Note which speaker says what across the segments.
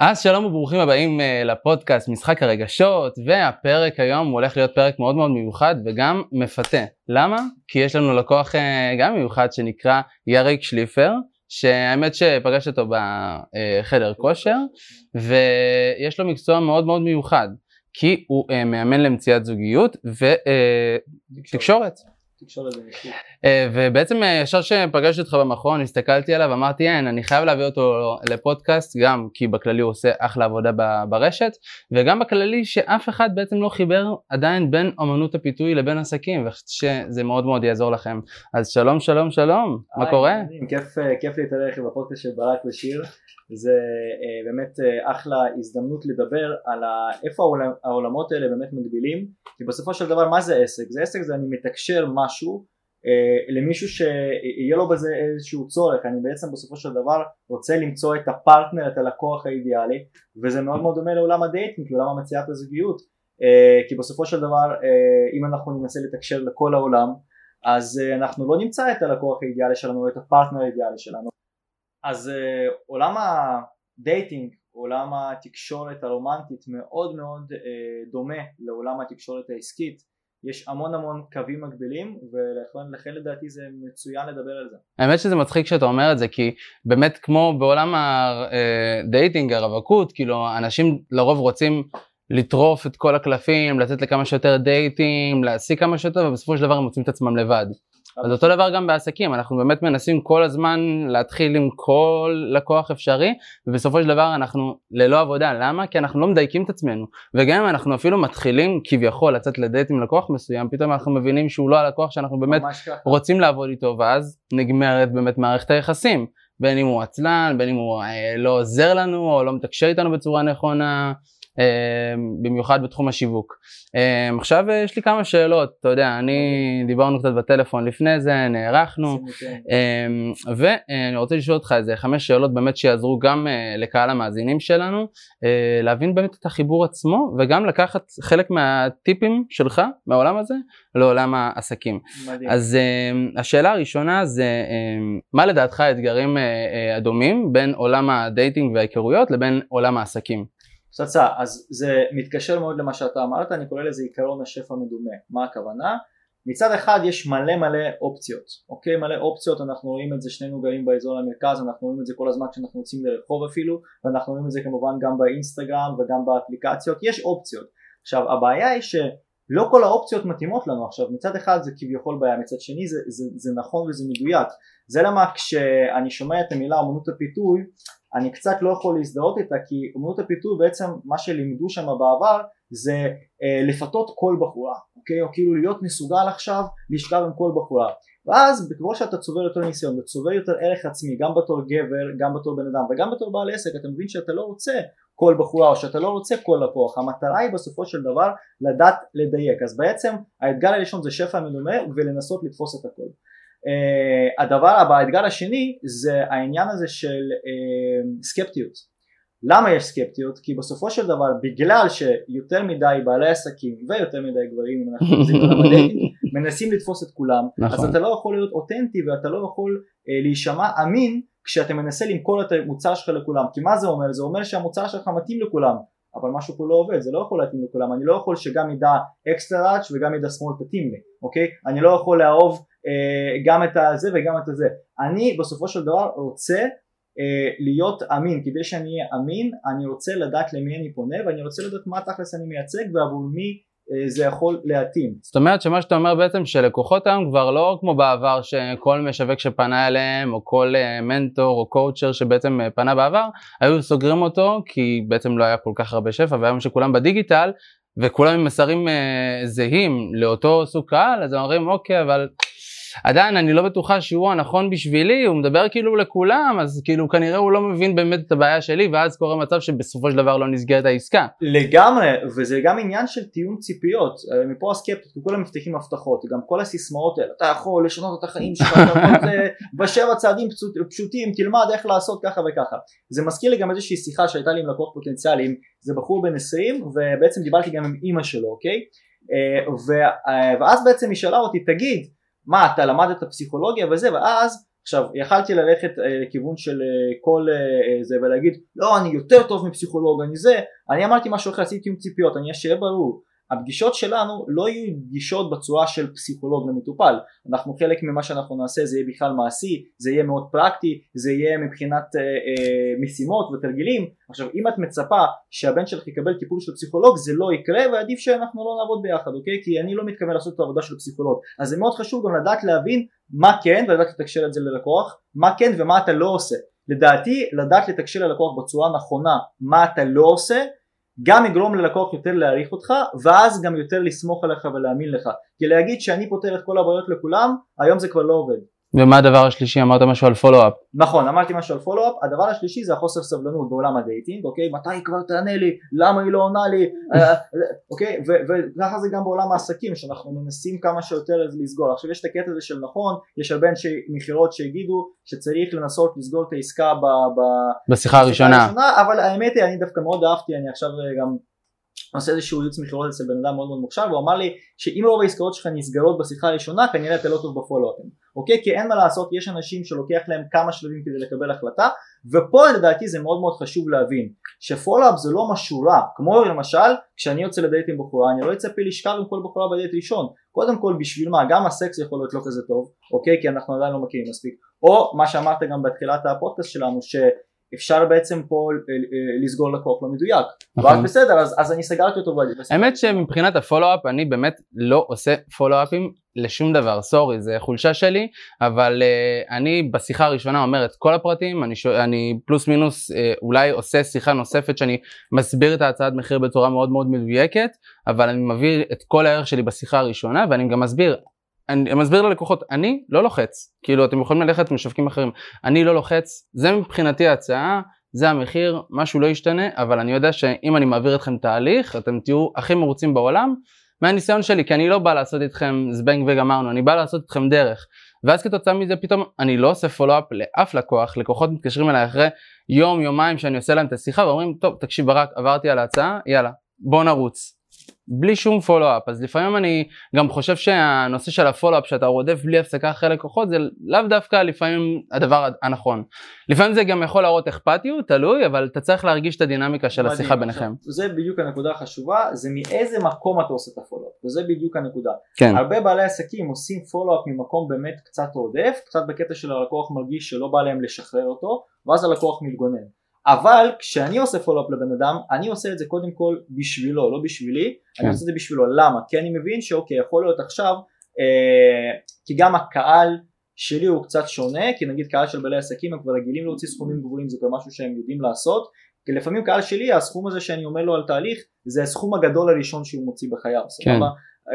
Speaker 1: אז שלום וברוכים הבאים uh, לפודקאסט משחק הרגשות והפרק היום הולך להיות פרק מאוד מאוד מיוחד וגם מפתה. למה? כי יש לנו לקוח uh, גם מיוחד שנקרא יריק שליפר שהאמת שפגש אותו בחדר כושר ויש לו מקצוע מאוד מאוד מיוחד כי הוא uh, מאמן למציאת זוגיות ותקשורת. אה, ובעצם אה, ישר שפגשתי אותך במכון הסתכלתי עליו אמרתי אין אני חייב להביא אותו לפודקאסט גם כי בכללי הוא עושה אחלה עבודה ברשת וגם בכללי שאף אחד בעצם לא חיבר עדיין בין אמנות הפיתוי לבין עסקים ושזה מאוד מאוד יעזור לכם אז שלום שלום שלום מה קורה?
Speaker 2: כיף, אה, כיף להתארח בפודקאסט של ברק ושיר זה באמת אחלה הזדמנות לדבר על איפה העולמות האלה באמת מגבילים כי בסופו של דבר מה זה עסק? זה עסק זה אני מתקשר משהו אה, למישהו שיהיה לו בזה איזשהו צורך. אני בעצם בסופו של דבר רוצה למצוא את הפרטנר, את הלקוח האידיאלי וזה מאוד מאוד דומה לעולם הדייטינג לעולם המציאת הזוגיות. כי בסופו של דבר אם אנחנו ננסה לתקשר לכל העולם אז אנחנו לא נמצא את הלקוח האידיאלי שלנו את הפרטנר האידיאלי שלנו. אז עולם הדייטינג, עולם התקשורת הרומנטית מאוד מאוד דומה לעולם התקשורת העסקית יש המון המון קווים מקבילים ולכן לדעתי זה מצוין לדבר על זה.
Speaker 1: האמת שזה מצחיק שאתה אומר את זה כי באמת כמו בעולם הדייטינג הרווקות כאילו אנשים לרוב רוצים לטרוף את כל הקלפים לתת לכמה שיותר דייטים להשיג כמה שיותר ובסופו של דבר הם מוצאים את עצמם לבד. אז אותו דבר גם בעסקים, אנחנו באמת מנסים כל הזמן להתחיל עם כל לקוח אפשרי, ובסופו של דבר אנחנו ללא עבודה, למה? כי אנחנו לא מדייקים את עצמנו, וגם אם אנחנו אפילו מתחילים כביכול לצאת לדייט עם לקוח מסוים, פתאום אנחנו מבינים שהוא לא הלקוח שאנחנו באמת רוצים לעבוד איתו, ואז נגמרת באמת מערכת היחסים, בין אם הוא עצלן, בין אם הוא אה, לא עוזר לנו, או לא מתקשר איתנו בצורה נכונה, במיוחד בתחום השיווק. אמ, עכשיו יש לי כמה שאלות, אתה יודע, אני דיברנו קצת בטלפון לפני זה, נערכנו, אמ, ואני רוצה לשאול אותך איזה חמש שאלות באמת שיעזרו גם אה, לקהל המאזינים שלנו, אה, להבין באמת את החיבור עצמו וגם לקחת חלק מהטיפים שלך מהעולם הזה לעולם העסקים. מדהים. אז השאלה הראשונה זה, מה לדעתך האתגרים אה, הדומים בין עולם הדייטינג וההיכרויות לבין עולם העסקים?
Speaker 2: פצצה, אז זה מתקשר מאוד למה שאתה אמרת, אני קורא לזה עיקרון השפע המדומה, מה הכוונה? מצד אחד יש מלא מלא אופציות, אוקיי? מלא אופציות, אנחנו רואים את זה, שנינו גרים באזור המרכז, אנחנו רואים את זה כל הזמן כשאנחנו יוצאים לרחוב אפילו, ואנחנו רואים את זה כמובן גם באינסטגרם וגם באפליקציות, יש אופציות. עכשיו הבעיה היא שלא כל האופציות מתאימות לנו עכשיו, מצד אחד זה כביכול בעיה, מצד שני זה, זה, זה נכון וזה מדויק, זה למה כשאני שומע את המילה אמנות הפיתוי אני קצת לא יכול להזדהות איתה כי אמנות הפיתוי בעצם מה שלימדו שם בעבר זה אה, לפתות כל בחורה אוקיי? או כאילו להיות מסוגל עכשיו לשכב עם כל בחורה. ואז בכבוד שאתה צובר יותר ניסיון וצובר יותר ערך עצמי גם בתור גבר גם בתור בן אדם וגם בתור בעל עסק אתה מבין שאתה לא רוצה כל בחורה או שאתה לא רוצה כל לקוח. המטרה היא בסופו של דבר לדעת לדייק. אז בעצם האתגר הראשון זה שפע מנומה ולנסות לתפוס את הכל Uh, הדבר הבא, האתגר השני זה העניין הזה של uh, סקפטיות. למה יש סקפטיות? כי בסופו של דבר בגלל שיותר מדי בעלי עסקים ויותר מדי גברים אם אנחנו עושים מנסים לתפוס את כולם נכון. אז אתה לא יכול להיות אותנטי ואתה לא יכול uh, להישמע אמין כשאתה מנסה למכור את המוצר שלך לכולם כי מה זה אומר? זה אומר שהמוצר שלך מתאים לכולם אבל משהו פה לא עובד זה לא יכול להתאים לכולם. אני לא יכול שגם מידה אקסטרה ראץ' וגם מידה שמאל תתאים לי אוקיי? אני לא יכול לאהוב אה, גם את הזה וגם את הזה. אני בסופו של דבר רוצה אה, להיות אמין. כדי שאני אהיה אמין אני רוצה לדעת למי אני פונה ואני רוצה לדעת מה תכלס אני מייצג ועבור מי זה יכול להתאים.
Speaker 1: זאת אומרת שמה שאתה אומר בעצם שלקוחות היום כבר לא כמו בעבר שכל משווק שפנה אליהם או כל מנטור או קואוצ'ר שבעצם פנה בעבר היו סוגרים אותו כי בעצם לא היה כל כך הרבה שפע והיום שכולם בדיגיטל וכולם עם מסרים זהים לאותו סוג קהל אז הם אומרים אוקיי אבל עדיין אני לא בטוחה שהוא הנכון בשבילי, הוא מדבר כאילו לכולם, אז כאילו כנראה הוא לא מבין באמת את הבעיה שלי, ואז קורה מצב שבסופו של דבר לא נסגרת העסקה.
Speaker 2: לגמרי, וזה גם עניין של תיאום ציפיות, אה, מפה הסקפטית, כולם מבטיחים הבטחות, גם כל הסיסמאות האלה, אתה יכול לשנות את החיים שלך, אתה יכול אה, בשבע צעדים פשוטים, תלמד איך לעשות ככה וככה. זה מזכיר לי גם איזושהי שיחה שהייתה לי עם לקוח פוטנציאלי, זה בחור בן 20, ובעצם דיברתי גם עם אימא שלו, אוקיי? אה, ואז בעצם היא שאלה אותי, תגיד, מה אתה למדת פסיכולוגיה וזה ואז עכשיו יכלתי ללכת אה, לכיוון של אה, כל אה, זה ולהגיד לא אני יותר טוב מפסיכולוג אני זה. אני אמרתי משהו אחר עשיתי עם ציפיות אני אהיה ברור הפגישות שלנו לא יהיו פגישות בצורה של פסיכולוג למטופל. אנחנו חלק ממה שאנחנו נעשה זה יהיה בכלל מעשי זה יהיה מאוד פרקטי זה יהיה מבחינת אה, אה, משימות ותרגילים. עכשיו אם את מצפה שהבן שלך יקבל טיפול של פסיכולוג זה לא יקרה ועדיף שאנחנו לא נעבוד ביחד אוקיי? כי אני לא מתכוון לעשות את העבודה של פסיכולוג. אז זה מאוד חשוב גם לדעת להבין מה כן ולדעת לתקשר את זה ללקוח מה כן ומה אתה לא עושה. לדעתי לדעת לתקשר ללקוח בצורה נכונה מה אתה לא עושה גם יגרום ללקוח יותר להעריך אותך ואז גם יותר לסמוך עליך ולהאמין לך. כי להגיד שאני פותר את כל הבעיות לכולם היום זה כבר לא עובד
Speaker 1: ומה הדבר השלישי? אמרת משהו על follow-up.
Speaker 2: נכון, אמרתי משהו על follow-up. הדבר השלישי זה החוסר סבלנות בעולם הדייטינג, אוקיי? מתי היא כבר תענה לי? למה היא לא עונה לי? אה, אוקיי? וככה זה גם בעולם העסקים, שאנחנו מנסים כמה שיותר לסגור. עכשיו יש את הקטע הזה של נכון, יש הרבה אנשי מכירות שהגידו שצריך לנסות לסגור את העסקה ב...
Speaker 1: בשיחה הראשונה.
Speaker 2: אבל האמת היא, אני דווקא מאוד אהבתי, אני עכשיו גם עושה איזשהו ייעוץ מכירות אצל בן אדם מאוד מאוד מוכשר והוא אמר לי שאם רוב העסקאות שלך נסגרות בשיחה הראשונה כנראה אתה לא טוב בפולו-אפים. אוקיי? כי אין מה לעשות יש אנשים שלוקח להם כמה שלבים כדי לקבל החלטה ופה לדעתי זה מאוד מאוד חשוב להבין שפולו-אפ זה לא משהו רע כמו למשל כשאני יוצא לדייט עם בחורה אני לא אצפה לשכב עם כל בחורה בדייט ראשון. קודם כל בשביל מה? גם הסקס יכול להיות לא כזה טוב אוקיי? כי אנחנו עדיין לא מכירים מספיק. או מה שאמרת גם בתחילת הפודקאסט שלנו ש... אפשר בעצם פה אה, אה, לסגור לקוח לא מדויק. נכון. ואז בסדר, אז, אז אני סגרתי אותו.
Speaker 1: האמת שמבחינת הפולו-אפ אני באמת לא עושה פולו-אפים לשום דבר, סורי, זה חולשה שלי, אבל uh, אני בשיחה הראשונה אומר את כל הפרטים, אני, ש... אני פלוס מינוס uh, אולי עושה שיחה נוספת שאני מסביר את ההצעת מחיר בצורה מאוד מאוד מדויקת, אבל אני מביא את כל הערך שלי בשיחה הראשונה ואני גם מסביר אני מסביר ללקוחות, אני לא לוחץ, כאילו אתם יכולים ללכת משווקים אחרים, אני לא לוחץ, זה מבחינתי ההצעה, זה המחיר, משהו לא ישתנה, אבל אני יודע שאם אני מעביר אתכם תהליך, אתם תהיו הכי מרוצים בעולם, מהניסיון שלי, כי אני לא בא לעשות איתכם זבנג וגמרנו, אני בא לעשות איתכם דרך. ואז כתוצאה מזה פתאום אני לא עושה פולו-אפ לאף לקוח, לקוחות מתקשרים אליי אחרי יום, יומיים שאני עושה להם את השיחה ואומרים, טוב, תקשיב ברק, עברתי על ההצעה, יאללה, בוא נרוץ. בלי שום פולו-אפ אז לפעמים אני גם חושב שהנושא של הפולו-אפ שאתה רודף בלי הפסקה אחרי לקוחות זה לאו דווקא לפעמים הדבר הנכון לפעמים זה גם יכול להראות אכפתיות תלוי אבל אתה צריך להרגיש את הדינמיקה של השיחה ביניכם.
Speaker 2: זה בדיוק הנקודה החשובה זה מאיזה מקום אתה עושה את הפולו-אפ וזה בדיוק הנקודה. כן. הרבה בעלי עסקים עושים פולו-אפ ממקום באמת קצת רודף קצת בקטע של הלקוח מרגיש שלא בא להם לשחרר אותו ואז הלקוח מתגונן. אבל כשאני עושה פולו-אפ לבן אדם אני עושה את זה קודם כל בשבילו לא בשבילי. כן. אני עושה את זה בשבילו. למה? כי אני מבין שאוקיי יכול להיות עכשיו אה, כי גם הקהל שלי הוא קצת שונה כי נגיד קהל של בעלי עסקים הם כבר רגילים להוציא סכומים גבוהים זה כבר משהו שהם יודעים לעשות. כי לפעמים קהל שלי הסכום הזה שאני אומר לו על תהליך זה הסכום הגדול הראשון שהוא מוציא בחייו כן. סבבה?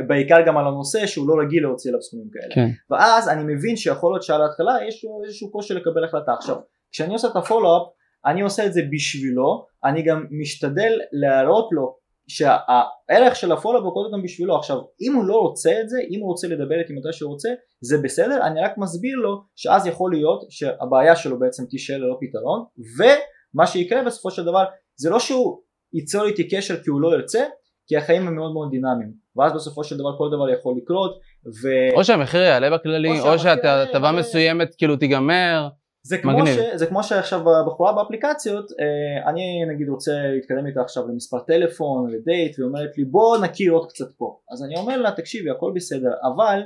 Speaker 2: בעיקר גם על הנושא שהוא לא רגיל להוציא עליו סכומים כאלה. כן. ואז אני מבין שיכול להיות שעל ההתחלה יש איזשהו קושי לקבל החלטה. עכשיו כשאני עושה את הפולו-אפ אני עושה את זה בשבילו, אני גם משתדל להראות לו שהערך של הפולו הוא קודם גם בשבילו. עכשיו אם הוא לא רוצה את זה אם הוא רוצה לדבר איתי מתי שהוא רוצה זה בסדר אני רק מסביר לו שאז יכול להיות שהבעיה שלו בעצם תישאר ללא פתרון ומה שיקרה בסופו של דבר זה לא שהוא ייצור איתי קשר כי הוא לא ירצה כי החיים הם מאוד מאוד דינמיים. ואז בסופו של דבר כל דבר יכול לקרות ו...
Speaker 1: או שהמחיר יעלה בכללי או, או שההטבה מסוימת כאילו תיגמר
Speaker 2: זה כמו, ש, זה כמו שעכשיו בחורה באפליקציות אה, אני נגיד רוצה להתקדם איתה עכשיו למספר טלפון לדייט והיא אומרת לי בוא נכיר עוד קצת פה. אז אני אומר לה תקשיבי הכל בסדר אבל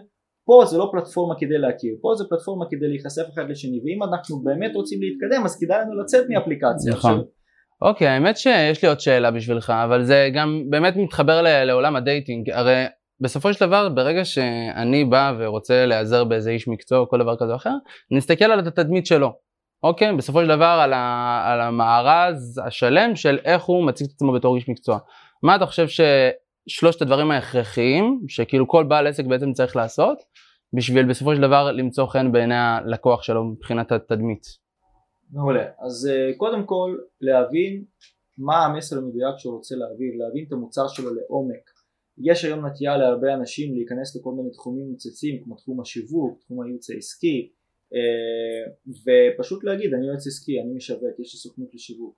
Speaker 2: פה זה לא פלטפורמה כדי להכיר פה זה פלטפורמה כדי להיחשף אחד לשני ואם אנחנו באמת רוצים להתקדם אז כדאי לנו לצאת מאפליקציה
Speaker 1: נכון. אוקיי האמת שיש לי עוד שאלה בשבילך אבל זה גם באמת מתחבר לעולם הדייטינג. הרי בסופו של דבר ברגע שאני בא ורוצה להיעזר באיזה איש מקצוע או כל דבר כזה או אחר, נסתכל על התדמית שלו, אוקיי? בסופו של דבר על, ה, על המארז השלם של איך הוא מציג את עצמו בתור איש מקצוע. מה אתה חושב ששלושת הדברים ההכרחיים, שכאילו כל בעל עסק בעצם צריך לעשות, בשביל בסופו של דבר למצוא חן בעיני הלקוח שלו מבחינת התדמית?
Speaker 2: מעולה. אז אה, קודם כל להבין מה המסר המדויק שהוא רוצה להעביר, להבין את המוצר שלו לעומק. יש היום נטייה להרבה אנשים להיכנס לכל מיני תחומים מוצצים כמו תחום השיווק, תחום הייעוץ העסקי אה, ופשוט להגיד אני יועץ עסקי, אני משווק, יש לי סוכנות לשיווק.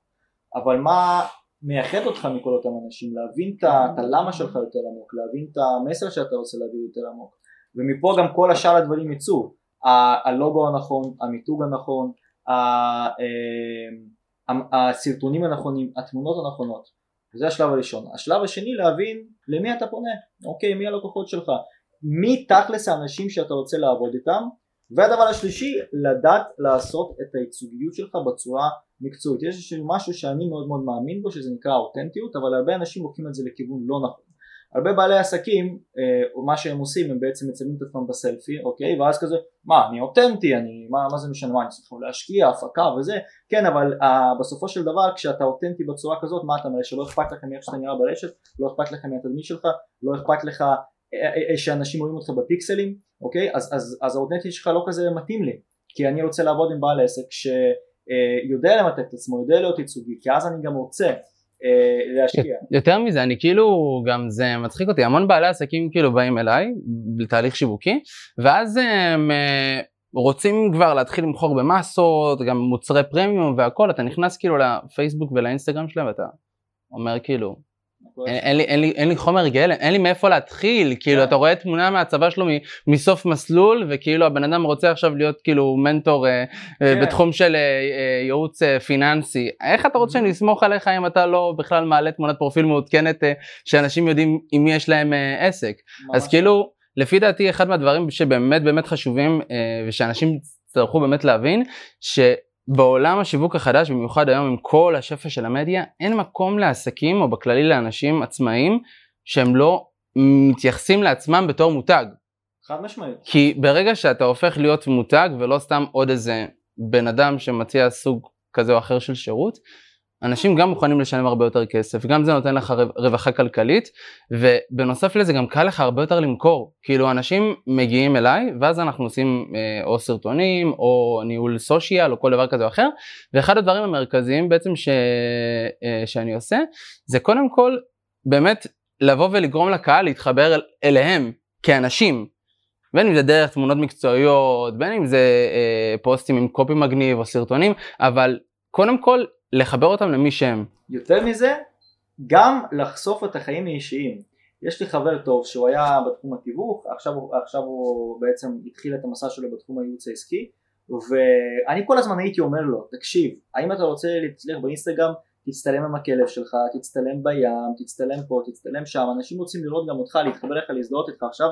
Speaker 2: אבל מה מייחד אותך מכל אותם אנשים, להבין את הלמה שלך יותר עמוק, להבין את המסר שאתה רוצה להביא יותר עמוק. ומפה גם כל השאר הדברים יצאו. הלוגו הנכון, המיתוג הנכון, הסרטונים הנכונים, התמונות הנכונות. זה השלב הראשון. השלב השני להבין למי אתה פונה, אוקיי, מי הלקוחות שלך, מי תכלס האנשים שאתה רוצה לעבוד איתם, והדבר השלישי, לדעת לעשות את הייצוגיות שלך בצורה מקצועית. יש משהו שאני מאוד מאוד מאמין בו שזה נקרא אותנטיות, אבל הרבה אנשים לוקחים את זה לכיוון לא נכון. הרבה בעלי עסקים, אה, מה שהם עושים, הם בעצם מצלמים את עצמם בסלפי, אוקיי? ואז כזה, מה, אני אותנטי, אני, מה, מה זה משנה, מה, אני צריך להשקיע, הפקה וזה, כן, אבל uh, בסופו של דבר, כשאתה אותנטי בצורה כזאת, מה אתה מראה, שלא אכפת לך מאיך שאתה נראה ברשת, לא אכפת לך מהתדמית שלך, לא אכפת לך אה, שאנשים רואים אותך בפיקסלים, אוקיי? אז, אז, אז האותנטיות שלך לא כזה מתאים לי, כי אני רוצה לעבוד עם בעל עסק שיודע למתק את עצמו, יודע להיות ייצוגי, כי אז אני גם רוצה אה, להשקיע.
Speaker 1: יותר מזה, אני כאילו, גם זה מצחיק אותי, המון בעלי עסקים כאילו באים אליי לתהליך שיווקי, ואז הם אה, רוצים כבר להתחיל למכור במסות, גם מוצרי פרמיום והכל, אתה נכנס כאילו לפייסבוק ולאינסטגרם שלהם ואתה אומר כאילו, אין לי, אין, לי, אין לי חומר גלם, אין לי מאיפה להתחיל, כאילו אתה רואה תמונה מהצבא שלו מסוף מסלול וכאילו הבן אדם רוצה עכשיו להיות כאילו מנטור אה, אה, כן. בתחום של אה, ייעוץ פיננסי, איך אתה רוצה שאני אסמוך עליך אם אתה לא בכלל מעלה תמונת פרופיל מעודכנת שאנשים יודעים עם מי יש להם עסק, אז כאילו לפי דעתי אחד מהדברים שבאמת באמת חשובים ושאנשים יצטרכו באמת להבין, ש... בעולם השיווק החדש, במיוחד היום עם כל השפע של המדיה, אין מקום לעסקים או בכללי לאנשים עצמאיים שהם לא מתייחסים לעצמם בתור מותג.
Speaker 2: חד משמעית.
Speaker 1: כי ברגע שאתה הופך להיות מותג ולא סתם עוד איזה בן אדם שמציע סוג כזה או אחר של שירות, אנשים גם מוכנים לשלם הרבה יותר כסף, גם זה נותן לך רווחה כלכלית, ובנוסף לזה גם קל לך הרבה יותר למכור. כאילו אנשים מגיעים אליי, ואז אנחנו עושים אה, או סרטונים, או ניהול סושיאל, או כל דבר כזה או אחר, ואחד הדברים המרכזיים בעצם ש, אה, שאני עושה, זה קודם כל באמת לבוא ולגרום לקהל להתחבר אל, אליהם כאנשים. בין אם זה דרך תמונות מקצועיות, בין אם זה אה, פוסטים עם קופי מגניב או סרטונים, אבל קודם כל לחבר אותם למי שהם.
Speaker 2: יותר מזה, גם לחשוף את החיים האישיים. יש לי חבר טוב שהוא היה בתחום התיווך, עכשיו, עכשיו הוא בעצם התחיל את המסע שלו בתחום הייעוץ העסקי, ואני כל הזמן הייתי אומר לו, תקשיב, האם אתה רוצה להצליח באינסטגרם, תצטלם עם הכלב שלך, תצטלם בים, תצטלם פה, תצטלם שם, אנשים רוצים לראות גם אותך, להתחבר לך, להזדהות איתך עכשיו,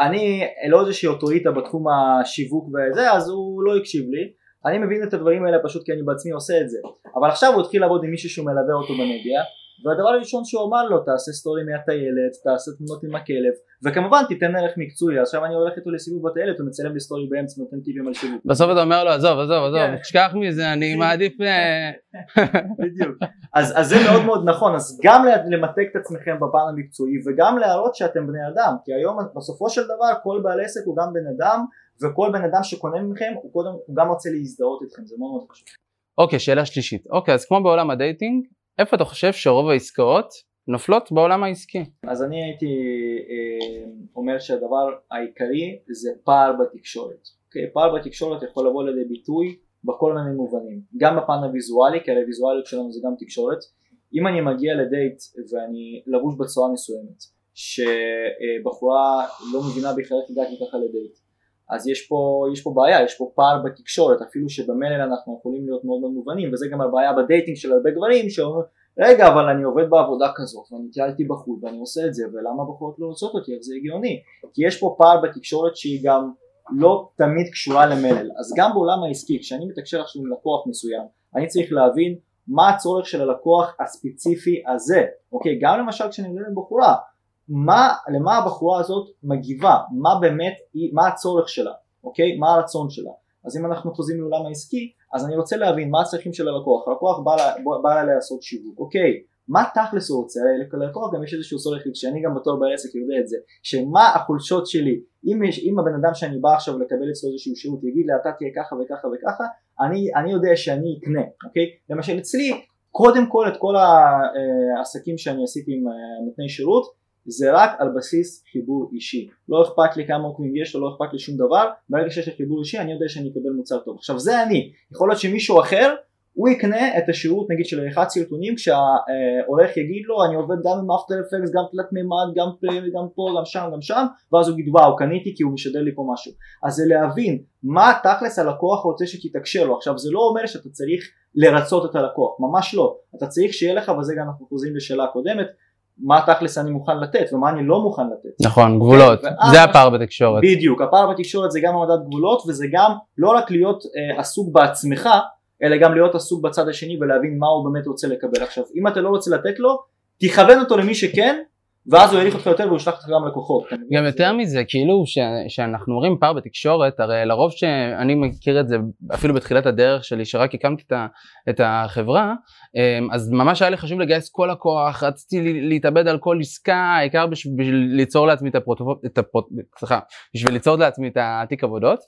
Speaker 2: אני לא איזושהי אוטוריטה בתחום השיווק וזה, אז הוא לא הקשיב לי, אני מבין את הדברים האלה פשוט כי אני בעצמי עושה את זה. אבל עכשיו הוא התחיל לעבוד עם מישהו שהוא מלווה אותו במדיה והדבר הראשון שהוא אמר לו תעשה סטורי מהטיילת, תעשה תמונות עם הכלב וכמובן תיתן ערך מקצועי. עכשיו אני הולך איתו לסיבוב בטיילת הוא מצלם לי סטורי באמצע נותן טיפים על שיווק
Speaker 1: בסוף אתה אומר לו עזוב עזוב עזוב כן. תשכח מזה אני מעדיף אה,
Speaker 2: בדיוק. אז זה מאוד מאוד נכון. אז גם למתק את עצמכם בפן המקצועי וגם להראות שאתם בני אדם כי היום בסופו של דבר כל בעל עסק הוא גם בן אדם וכל בן אדם שקונה מכם הוא קודם הוא גם רוצה להזדהות איתכם. זה מאוד מאוד חשוב.
Speaker 1: אוקיי שאלה שלישית. אוקיי אז כמו בעולם הדייטינג איפה אתה חושב שרוב העסקאות נופלות בעולם העסקי?
Speaker 2: אז אני הייתי אה, אומר שהדבר העיקרי זה פער בתקשורת. אוקיי? פער בתקשורת יכול לבוא לידי ביטוי בכל מיני מובנים גם בפן הוויזואלי כי הרי הוויזואליות שלנו זה גם תקשורת אם אני מגיע לדייט ואני לבוש בצורה מסוימת שבחורה לא מבינה בכלל איך הגעתי ככה לדייט אז יש פה, יש פה בעיה, יש פה פער בתקשורת, אפילו שבמלל אנחנו יכולים להיות מאוד מאוד מובנים, וזה גם הבעיה בדייטינג של הרבה גברים שאומרים רגע אבל אני עובד בעבודה כזאת ואני טיילתי בחו"ל ואני עושה את זה ולמה בחורות לא רוצות אותי, איך זה הגיוני? כי יש פה פער בתקשורת שהיא גם לא תמיד קשורה למלל, אז גם בעולם העסקי כשאני מתקשר עכשיו עם לקוח מסוים אני צריך להבין מה הצורך של הלקוח הספציפי הזה, אוקיי? גם למשל כשאני מדבר עם בחורה מה, למה הבחורה הזאת מגיבה, מה באמת, מה הצורך שלה, אוקיי? מה הרצון שלה. אז אם אנחנו חוזרים לעולם העסקי, אז אני רוצה להבין מה הצרכים של הלקוח, הלקוח בא, לה, לעשות שיווק, אוקיי, מה תכלס הוא רוצה, ללקוח גם יש איזשהו צורך שאני גם בתור בעל עסק יודע את זה, שמה החולשות שלי, אם, יש, אם הבן אדם שאני בא עכשיו לקבל אצלו איזשהו שירות יגיד לי אתה תהיה ככה וככה וככה, אני, אני יודע שאני אקנה, אוקיי, למשל אצלי קודם כל את כל העסקים שאני עשיתי עם אה, נותני שירות זה רק על בסיס חיבור אישי. לא אכפת לי כמה עוקבים יש לו לא אכפת לי שום דבר ברגע שיש לי חיבור אישי אני יודע שאני אקבל מוצר טוב. עכשיו זה אני. יכול להיות שמישהו אחר הוא יקנה את השירות נגיד של עריכת סרטונים כשהעורך יגיד לו אני עובד גם עם אפטר אפקס גם תלת מימד גם גם פה גם שם גם שם ואז הוא יגיד וואו קניתי כי הוא משדר לי פה משהו אז זה להבין מה תכלס הלקוח רוצה שתתקשר לו. עכשיו זה לא אומר שאתה צריך לרצות את הלקוח ממש לא. אתה צריך שיהיה לך וזה גם אנחנו חוזרים לשאלה הקודמת מה תכלס אני מוכן לתת ומה אני לא מוכן לתת.
Speaker 1: נכון, גבולות, ואז, זה הפער בתקשורת.
Speaker 2: בדיוק, הפער בתקשורת זה גם העמדת גבולות וזה גם לא רק להיות אה, עסוק בעצמך אלא גם להיות עסוק בצד השני ולהבין מה הוא באמת רוצה לקבל עכשיו אם אתה לא רוצה לתת לו תכוון אותו למי שכן ואז הוא יעריך אותך יותר והוא ישלח לך גם לקוחות.
Speaker 1: גם יותר מזה כאילו שאנחנו רואים פער בתקשורת הרי לרוב שאני מכיר את זה אפילו בתחילת הדרך שלי שרק הקמתי את, החברה אמ, אז ממש היה לי חשוב לגייס כל הכוח רציתי להתאבד על כל עסקה העיקר בשביל ליצור לעצמי את הפרוט... סליחה בשביל ליצור לעצמי את התיק עבודות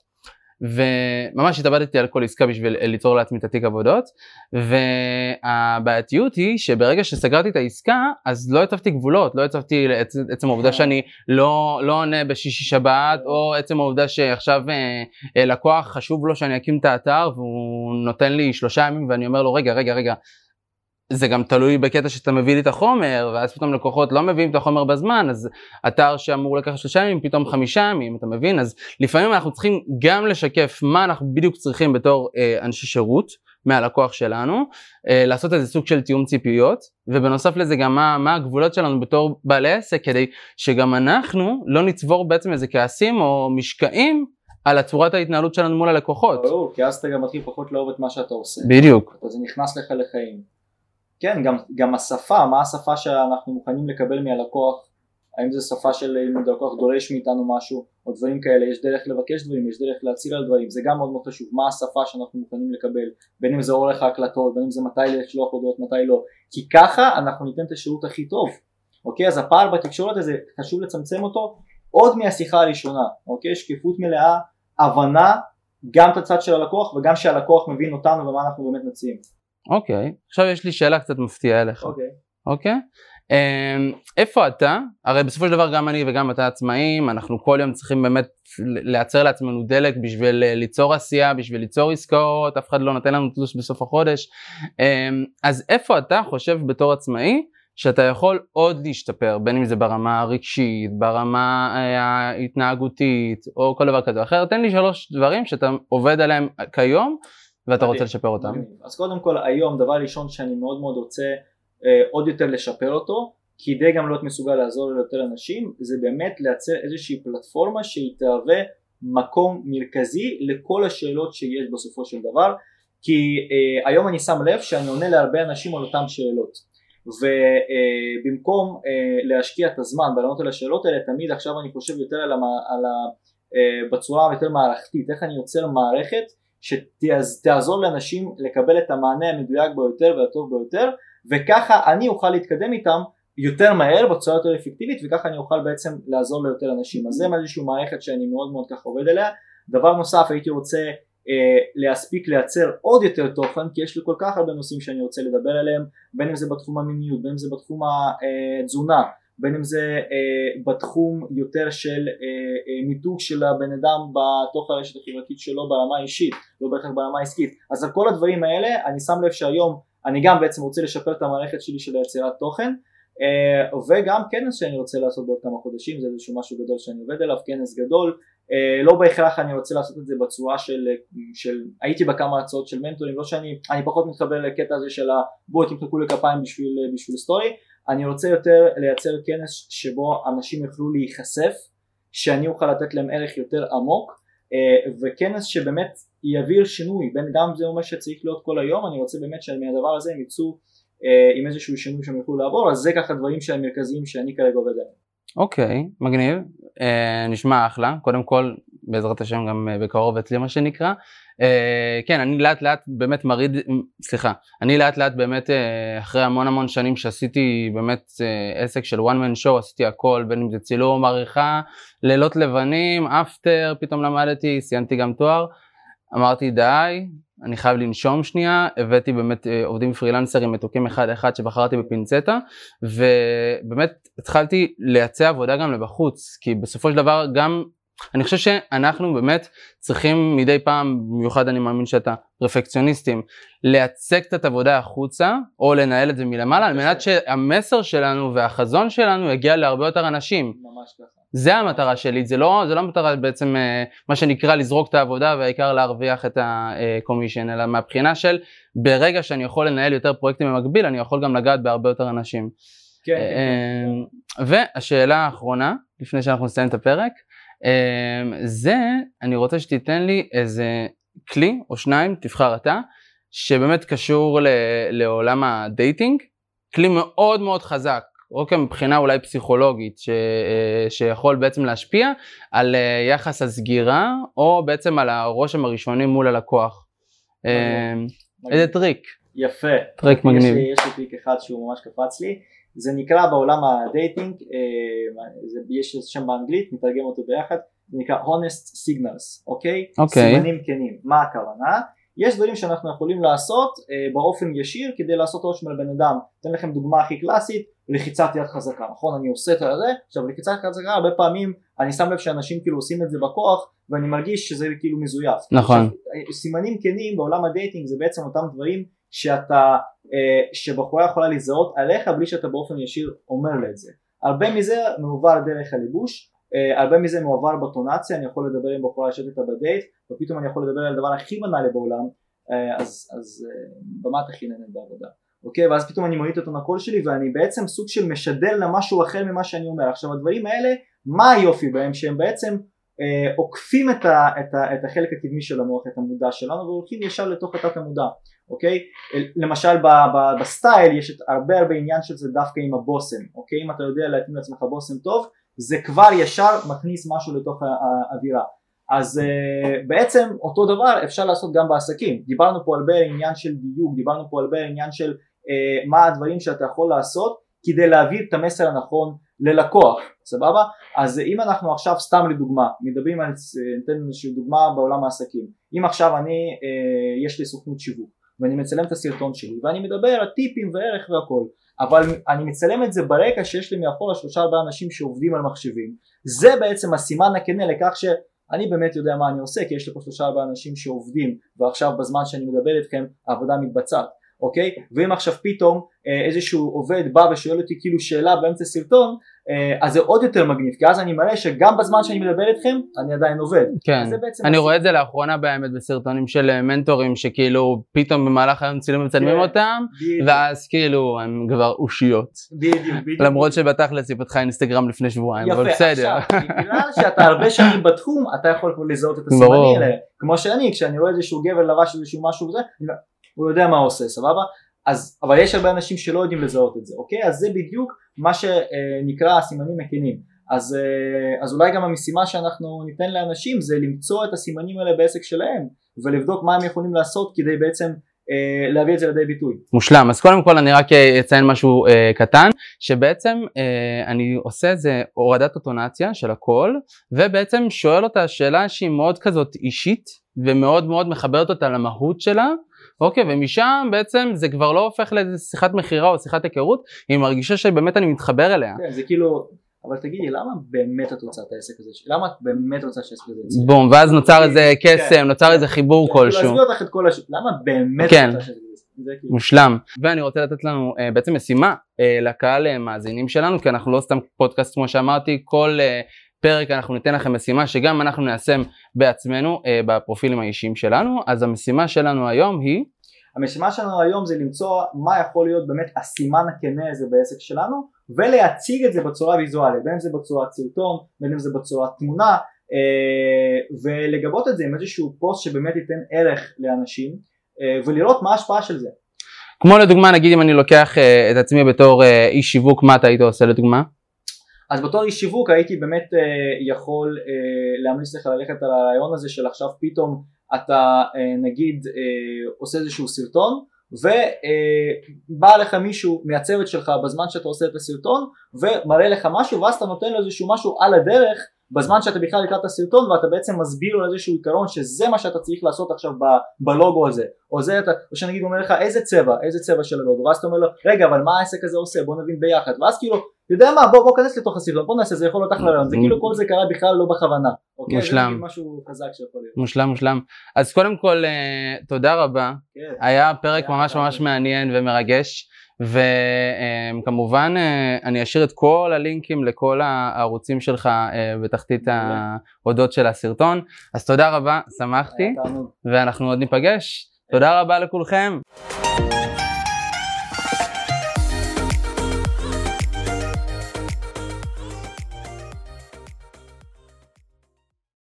Speaker 1: וממש התאבדתי על כל עסקה בשביל ליצור לעצמי את התיק עבודות והבעייתיות היא שברגע שסגרתי את העסקה אז לא הצבתי גבולות, לא הצבתי עצם העובדה כן. שאני לא, לא עונה בשישי שבת או עצם העובדה שעכשיו אה, אה, לקוח חשוב לו שאני אקים את האתר והוא נותן לי שלושה ימים ואני אומר לו רגע רגע רגע זה גם תלוי בקטע שאתה מביא לי את החומר, ואז פתאום לקוחות לא מביאים את החומר בזמן, אז אתר שאמור לקחת שלושה ימים, פתאום חמישה ימים, אתה מבין? אז לפעמים אנחנו צריכים גם לשקף מה אנחנו בדיוק צריכים בתור אה, אנשי שירות מהלקוח שלנו, אה, לעשות איזה סוג של תיאום ציפיות, ובנוסף לזה גם מה, מה הגבולות שלנו בתור בעלי עסק, כדי שגם אנחנו לא נצבור בעצם איזה כעסים או משקעים על הצורת ההתנהלות שלנו מול הלקוחות.
Speaker 2: ברור, כי אז אתה גם מתחיל פחות לאהוב את מה שאתה עושה.
Speaker 1: בדיוק.
Speaker 2: אז זה נכנס לך לחיים. כן, גם, גם השפה, מה השפה שאנחנו מוכנים לקבל מהלקוח, האם זו שפה של אם הלקוח דורש מאיתנו משהו או דברים כאלה, יש דרך לבקש דברים, יש דרך להציל על דברים, זה גם מאוד מאוד חשוב, מה השפה שאנחנו מוכנים לקבל, בין אם זה אורך ההקלטות, בין אם זה מתי לשלוח הודעות, מתי לא, כי ככה אנחנו ניתן את השירות הכי טוב, אוקיי? אז הפער בתקשורת הזה, חשוב לצמצם אותו עוד מהשיחה הראשונה, אוקיי? שקיפות מלאה, הבנה, גם את הצד של הלקוח וגם שהלקוח מבין אותנו ומה אנחנו באמת מציעים.
Speaker 1: אוקיי, okay. עכשיו יש לי שאלה קצת מפתיעה אליך.
Speaker 2: אוקיי.
Speaker 1: Okay. אוקיי? Okay? אמ, איפה אתה? הרי בסופו של דבר גם אני וגם אתה עצמאים, אנחנו כל יום צריכים באמת לייצר לעצמנו דלק בשביל אה, ליצור עשייה, בשביל ליצור עסקאות, אף אחד לא נותן לנו תלוש בסוף החודש. אמ, אז איפה אתה חושב בתור עצמאי שאתה יכול עוד להשתפר, בין אם זה ברמה הרגשית, ברמה אה, ההתנהגותית או כל דבר כזה או אחר, תן לי שלוש דברים שאתה עובד עליהם כיום ואתה רוצה לשפר אותם?
Speaker 2: אז קודם כל היום דבר ראשון שאני מאוד מאוד רוצה אה, עוד יותר לשפר אותו כדי גם להיות מסוגל לעזור ליותר אנשים זה באמת לייצר איזושהי פלטפורמה שהיא תהווה מקום מרכזי לכל השאלות שיש בסופו של דבר כי אה, היום אני שם לב שאני עונה להרבה אנשים על אותן שאלות ובמקום אה, להשקיע את הזמן בלענות על השאלות האלה תמיד עכשיו אני חושב יותר על, המה, על ה, אה, בצורה היותר מערכתית איך אני יוצר מערכת שתעזור לאנשים לקבל את המענה המדויק ביותר והטוב ביותר וככה אני אוכל להתקדם איתם יותר מהר בצורה יותר אפקטיבית וככה אני אוכל בעצם לעזור ליותר אנשים. אז זה איזושהי מערכת שאני מאוד מאוד ככה עובד עליה. דבר נוסף הייתי רוצה אה, להספיק לייצר עוד יותר תוכן כי יש לי כל כך הרבה נושאים שאני רוצה לדבר עליהם בין אם זה בתחום המיניות בין אם זה בתחום התזונה בין אם זה אה, בתחום יותר של אה, אה, מיתוג של הבן אדם בתוך הרשת החברתית שלו ברמה האישית, לא בהכרח ברמה העסקית. אז על כל הדברים האלה אני שם לב שהיום אני גם בעצם רוצה לשפר את המערכת שלי של יצירת תוכן אה, וגם כנס שאני רוצה לעשות בעוד כמה חודשים, זה איזשהו משהו גדול שאני עובד עליו, כנס גדול, אה, לא בהכרח אני רוצה לעשות את זה בצורה של, של הייתי בכמה הצעות של מנטורים, לא שאני, אני פחות מתחבר לקטע הזה של בואו תמחקו לי כפיים בשביל, בשביל סטורי אני רוצה יותר לייצר כנס שבו אנשים יוכלו להיחשף, שאני אוכל לתת להם ערך יותר עמוק אה, וכנס שבאמת יעביר שינוי, בין גם זה אומר שצריך להיות כל היום, אני רוצה באמת שמהדבר הזה הם יצאו אה, עם איזשהו שינוי שהם יוכלו לעבור, אז זה ככה דברים שהם מרכזיים שאני כרגע עובד עליהם.
Speaker 1: אוקיי, okay, מגניב, uh, נשמע אחלה, קודם כל בעזרת השם גם בקרוב אצלי מה שנקרא, Uh, כן, אני לאט לאט באמת מריד, סליחה, אני לאט לאט באמת uh, אחרי המון המון שנים שעשיתי באמת עסק של one man show, עשיתי הכל, בין אם זה צילום, עריכה, לילות לבנים, אפטר, פתאום למדתי, סיימתי גם תואר, אמרתי די, אני חייב לנשום שנייה, הבאתי באמת עובדים פרילנסרים מתוקים אחד אחד שבחרתי בפינצטה, ובאמת התחלתי לייצא עבודה גם לבחוץ, כי בסופו של דבר גם אני חושב שאנחנו באמת צריכים מדי פעם, במיוחד אני מאמין שאתה פרפקציוניסטים, להצק את העבודה החוצה, או לנהל את זה מלמעלה, על מנת שהמסר שלנו והחזון שלנו יגיע להרבה יותר אנשים.
Speaker 2: ממש ככה.
Speaker 1: זה המטרה שלי, זה לא, זה לא המטרה בעצם אה, מה שנקרא לזרוק את העבודה והעיקר להרוויח את הקומישן, אלא מהבחינה של ברגע שאני יכול לנהל יותר פרויקטים במקביל, אני יכול גם לגעת בהרבה יותר אנשים.
Speaker 2: כן, כן, כן.
Speaker 1: והשאלה האחרונה, לפני שאנחנו נסיים את הפרק, זה, אני רוצה שתיתן לי איזה כלי או שניים, תבחר אתה, שבאמת קשור ל, לעולם הדייטינג, כלי מאוד מאוד חזק, אוקיי, מבחינה אולי פסיכולוגית, ש, שיכול בעצם להשפיע על יחס הסגירה, או בעצם על הרושם הראשוני מול הלקוח. איזה טריק.
Speaker 2: יפה.
Speaker 1: טריק מגניב. יש
Speaker 2: לי, יש לי פיק אחד שהוא ממש קפץ לי. זה נקרא בעולם הדייטינג, אה, זה, יש שם באנגלית, נתרגם אותו ביחד, זה נקרא honest signals, אוקיי?
Speaker 1: אוקיי.
Speaker 2: סימנים כנים. מה הכוונה? יש דברים שאנחנו יכולים לעשות אה, באופן ישיר כדי לעשות רושם על בן אדם. אתן לכם דוגמה הכי קלאסית, לחיצת יד חזקה, נכון? אני עושה את זה, עכשיו לחיצת יד חזקה הרבה פעמים אני שם לב שאנשים כאילו עושים את זה בכוח ואני מרגיש שזה כאילו מזויף.
Speaker 1: נכון. עכשיו,
Speaker 2: סימנים כנים בעולם הדייטינג זה בעצם אותם דברים שאתה, אה, שבחורה יכולה לזהות עליך בלי שאתה באופן ישיר אומר לה את זה. הרבה מזה מועבר דרך הליבוש, אה, הרבה מזה מועבר בטונציה, אני יכול לדבר עם בחורה לשבת איתה בדייט, ופתאום אני יכול לדבר על הדבר הכי בנאלי בעולם, אה, אז, אז במה הכי נהנית בעבודה. אוקיי? ואז פתאום אני מוריד את הטון הקול שלי ואני בעצם סוג של משדל למשהו אחר ממה שאני אומר. עכשיו הדברים האלה, מה היופי בהם? שהם בעצם אה, עוקפים את, ה, את, ה, את החלק הקדמי של המוח, את המודע שלנו והולכים ישר לתוך התת המודע, אוקיי? למשל ב, ב, בסטייל יש את הרבה הרבה עניין של זה דווקא עם הבושם, אוקיי? אם אתה יודע להתאים לעצמך בושם טוב זה כבר ישר מכניס משהו לתוך האווירה אז uh, בעצם אותו דבר אפשר לעשות גם בעסקים דיברנו פה הרבה עניין של דיוק דיברנו פה הרבה עניין של uh, מה הדברים שאתה יכול לעשות כדי להעביר את המסר הנכון ללקוח, סבבה? אז אם אנחנו עכשיו סתם לדוגמה, מדברים על, ניתן איזושהי דוגמה בעולם העסקים, אם עכשיו אני, אה, יש לי סוכנות שיווק ואני מצלם את הסרטון שלי ואני מדבר על טיפים וערך והכל אבל אני מצלם את זה ברקע שיש לי מאחורה שלושה ארבעה אנשים שעובדים על מחשבים זה בעצם הסימן הכנה לכך שאני באמת יודע מה אני עושה כי יש לי פה שלושה ארבעה אנשים שעובדים ועכשיו בזמן שאני מדבר איתכם העבודה מתבצעת אוקיי? ואם עכשיו פתאום אה, איזשהו עובד בא ושואל אותי כאילו שאלה באמצע סרטון אה, אז זה עוד יותר מגניב כי אז אני מראה שגם בזמן שאני מדבר איתכם אני עדיין עובד.
Speaker 1: כן, אני רואה את זה לאחרונה באמת בסרטונים של אה, מנטורים שכאילו פתאום במהלך היום צילום מצלמים כן, אותם ואז כאילו הם כבר אושיות.
Speaker 2: בדיוק, בדיוק.
Speaker 1: למרות שבתכלס היא פתחה אינסטגרם לפני שבועיים, אבל בסדר.
Speaker 2: עכשיו, בגלל שאתה הרבה שנים בתחום אתה יכול לזהות את הסימנים האלה, כמו שאני כשאני רואה איזשהו גבר לבש איזשהו משהו וזה, הוא יודע מה הוא עושה, סבבה? אז, אבל יש הרבה אנשים שלא יודעים לזהות את זה, אוקיי? אז זה בדיוק מה שנקרא הסימנים הכנים. אז, אה, אז אולי גם המשימה שאנחנו ניתן לאנשים זה למצוא את הסימנים האלה בעסק שלהם ולבדוק מה הם יכולים לעשות כדי בעצם אה, להביא את זה לידי ביטוי.
Speaker 1: מושלם, אז קודם כל אני רק אה, אציין משהו אה, קטן, שבעצם אה, אני עושה איזה הורדת אוטונציה של הכל, ובעצם שואל אותה שאלה שהיא מאוד כזאת אישית, ומאוד מאוד מחברת אותה למהות שלה, אוקיי, ומשם בעצם זה כבר לא הופך לאיזה שיחת מכירה או שיחת היכרות, היא מרגישה שבאמת אני מתחבר אליה.
Speaker 2: כן, זה כאילו, אבל תגידי, למה באמת את רוצה את העסק הזה? למה את באמת רוצה שהעסק הזה יצא?
Speaker 1: בום, ואז נוצר איזה כן, קסם, כן, נוצר איזה חיבור
Speaker 2: כאילו,
Speaker 1: כלשהו.
Speaker 2: להסביר אותך את כל השוק, למה באמת
Speaker 1: כן. את רוצה יצא? כאילו- מושלם. ואני רוצה לתת לנו uh, בעצם משימה uh, לקהל uh, מאזינים שלנו, כי אנחנו לא סתם פודקאסט כמו שאמרתי, כל uh, פרק אנחנו ניתן לכם משימה שגם אנחנו ניישם בעצמנו uh, בפרופילים האישיים שלנו, אז המשימה שלנו היום היא
Speaker 2: המשימה שלנו היום זה למצוא מה יכול להיות באמת הסימן הכנה הזה בעסק שלנו ולהציג את זה בצורה ויזואלית בין אם זה בצורת סרטון בין אם זה בצורת תמונה אה, ולגבות את זה עם איזשהו פוסט שבאמת ייתן ערך לאנשים אה, ולראות מה ההשפעה של זה.
Speaker 1: כמו לדוגמה נגיד אם אני לוקח אה, את עצמי בתור איש שיווק מה אתה היית עושה לדוגמה?
Speaker 2: אז בתור איש שיווק הייתי באמת יכול להמליץ לך ללכת על הרעיון הזה של עכשיו פתאום אתה אה, נגיד אה, עושה איזשהו סרטון ובא אה, לך מישהו מהצוות שלך בזמן שאתה עושה את הסרטון ומראה לך משהו ואז אתה נותן לו איזשהו משהו על הדרך בזמן שאתה בכלל לקראת הסרטון ואתה בעצם מסביר לו איזשהו עיקרון שזה מה שאתה צריך לעשות עכשיו ב- בלוגו הזה או זה אתה, או שנגיד אומר לך איזה צבע, איזה צבע של הלוגו ואז אתה אומר לו רגע אבל מה העסק הזה עושה בוא נבין ביחד ואז כאילו יודע מה בוא בוא כנס לתוך הסרטון בוא נעשה זה יכול להיות אחלה רעיון זה כאילו כל זה קרה בכלל לא בכוונה אוקיי? זה
Speaker 1: מושלם.
Speaker 2: נגיד משהו חזק שיכול להיות
Speaker 1: מושלם מושלם. אז קודם כל אה, תודה רבה,
Speaker 2: כן.
Speaker 1: היה פרק
Speaker 2: היה
Speaker 1: ממש ממש. מעניין ומרגש. וכמובן אני אשאיר את כל הלינקים לכל הערוצים שלך אה, בתחתית. ההודות של הסרטון אז תודה רבה שמחתי. ואנחנו עוד ניפגש תודה רבה לכולכם.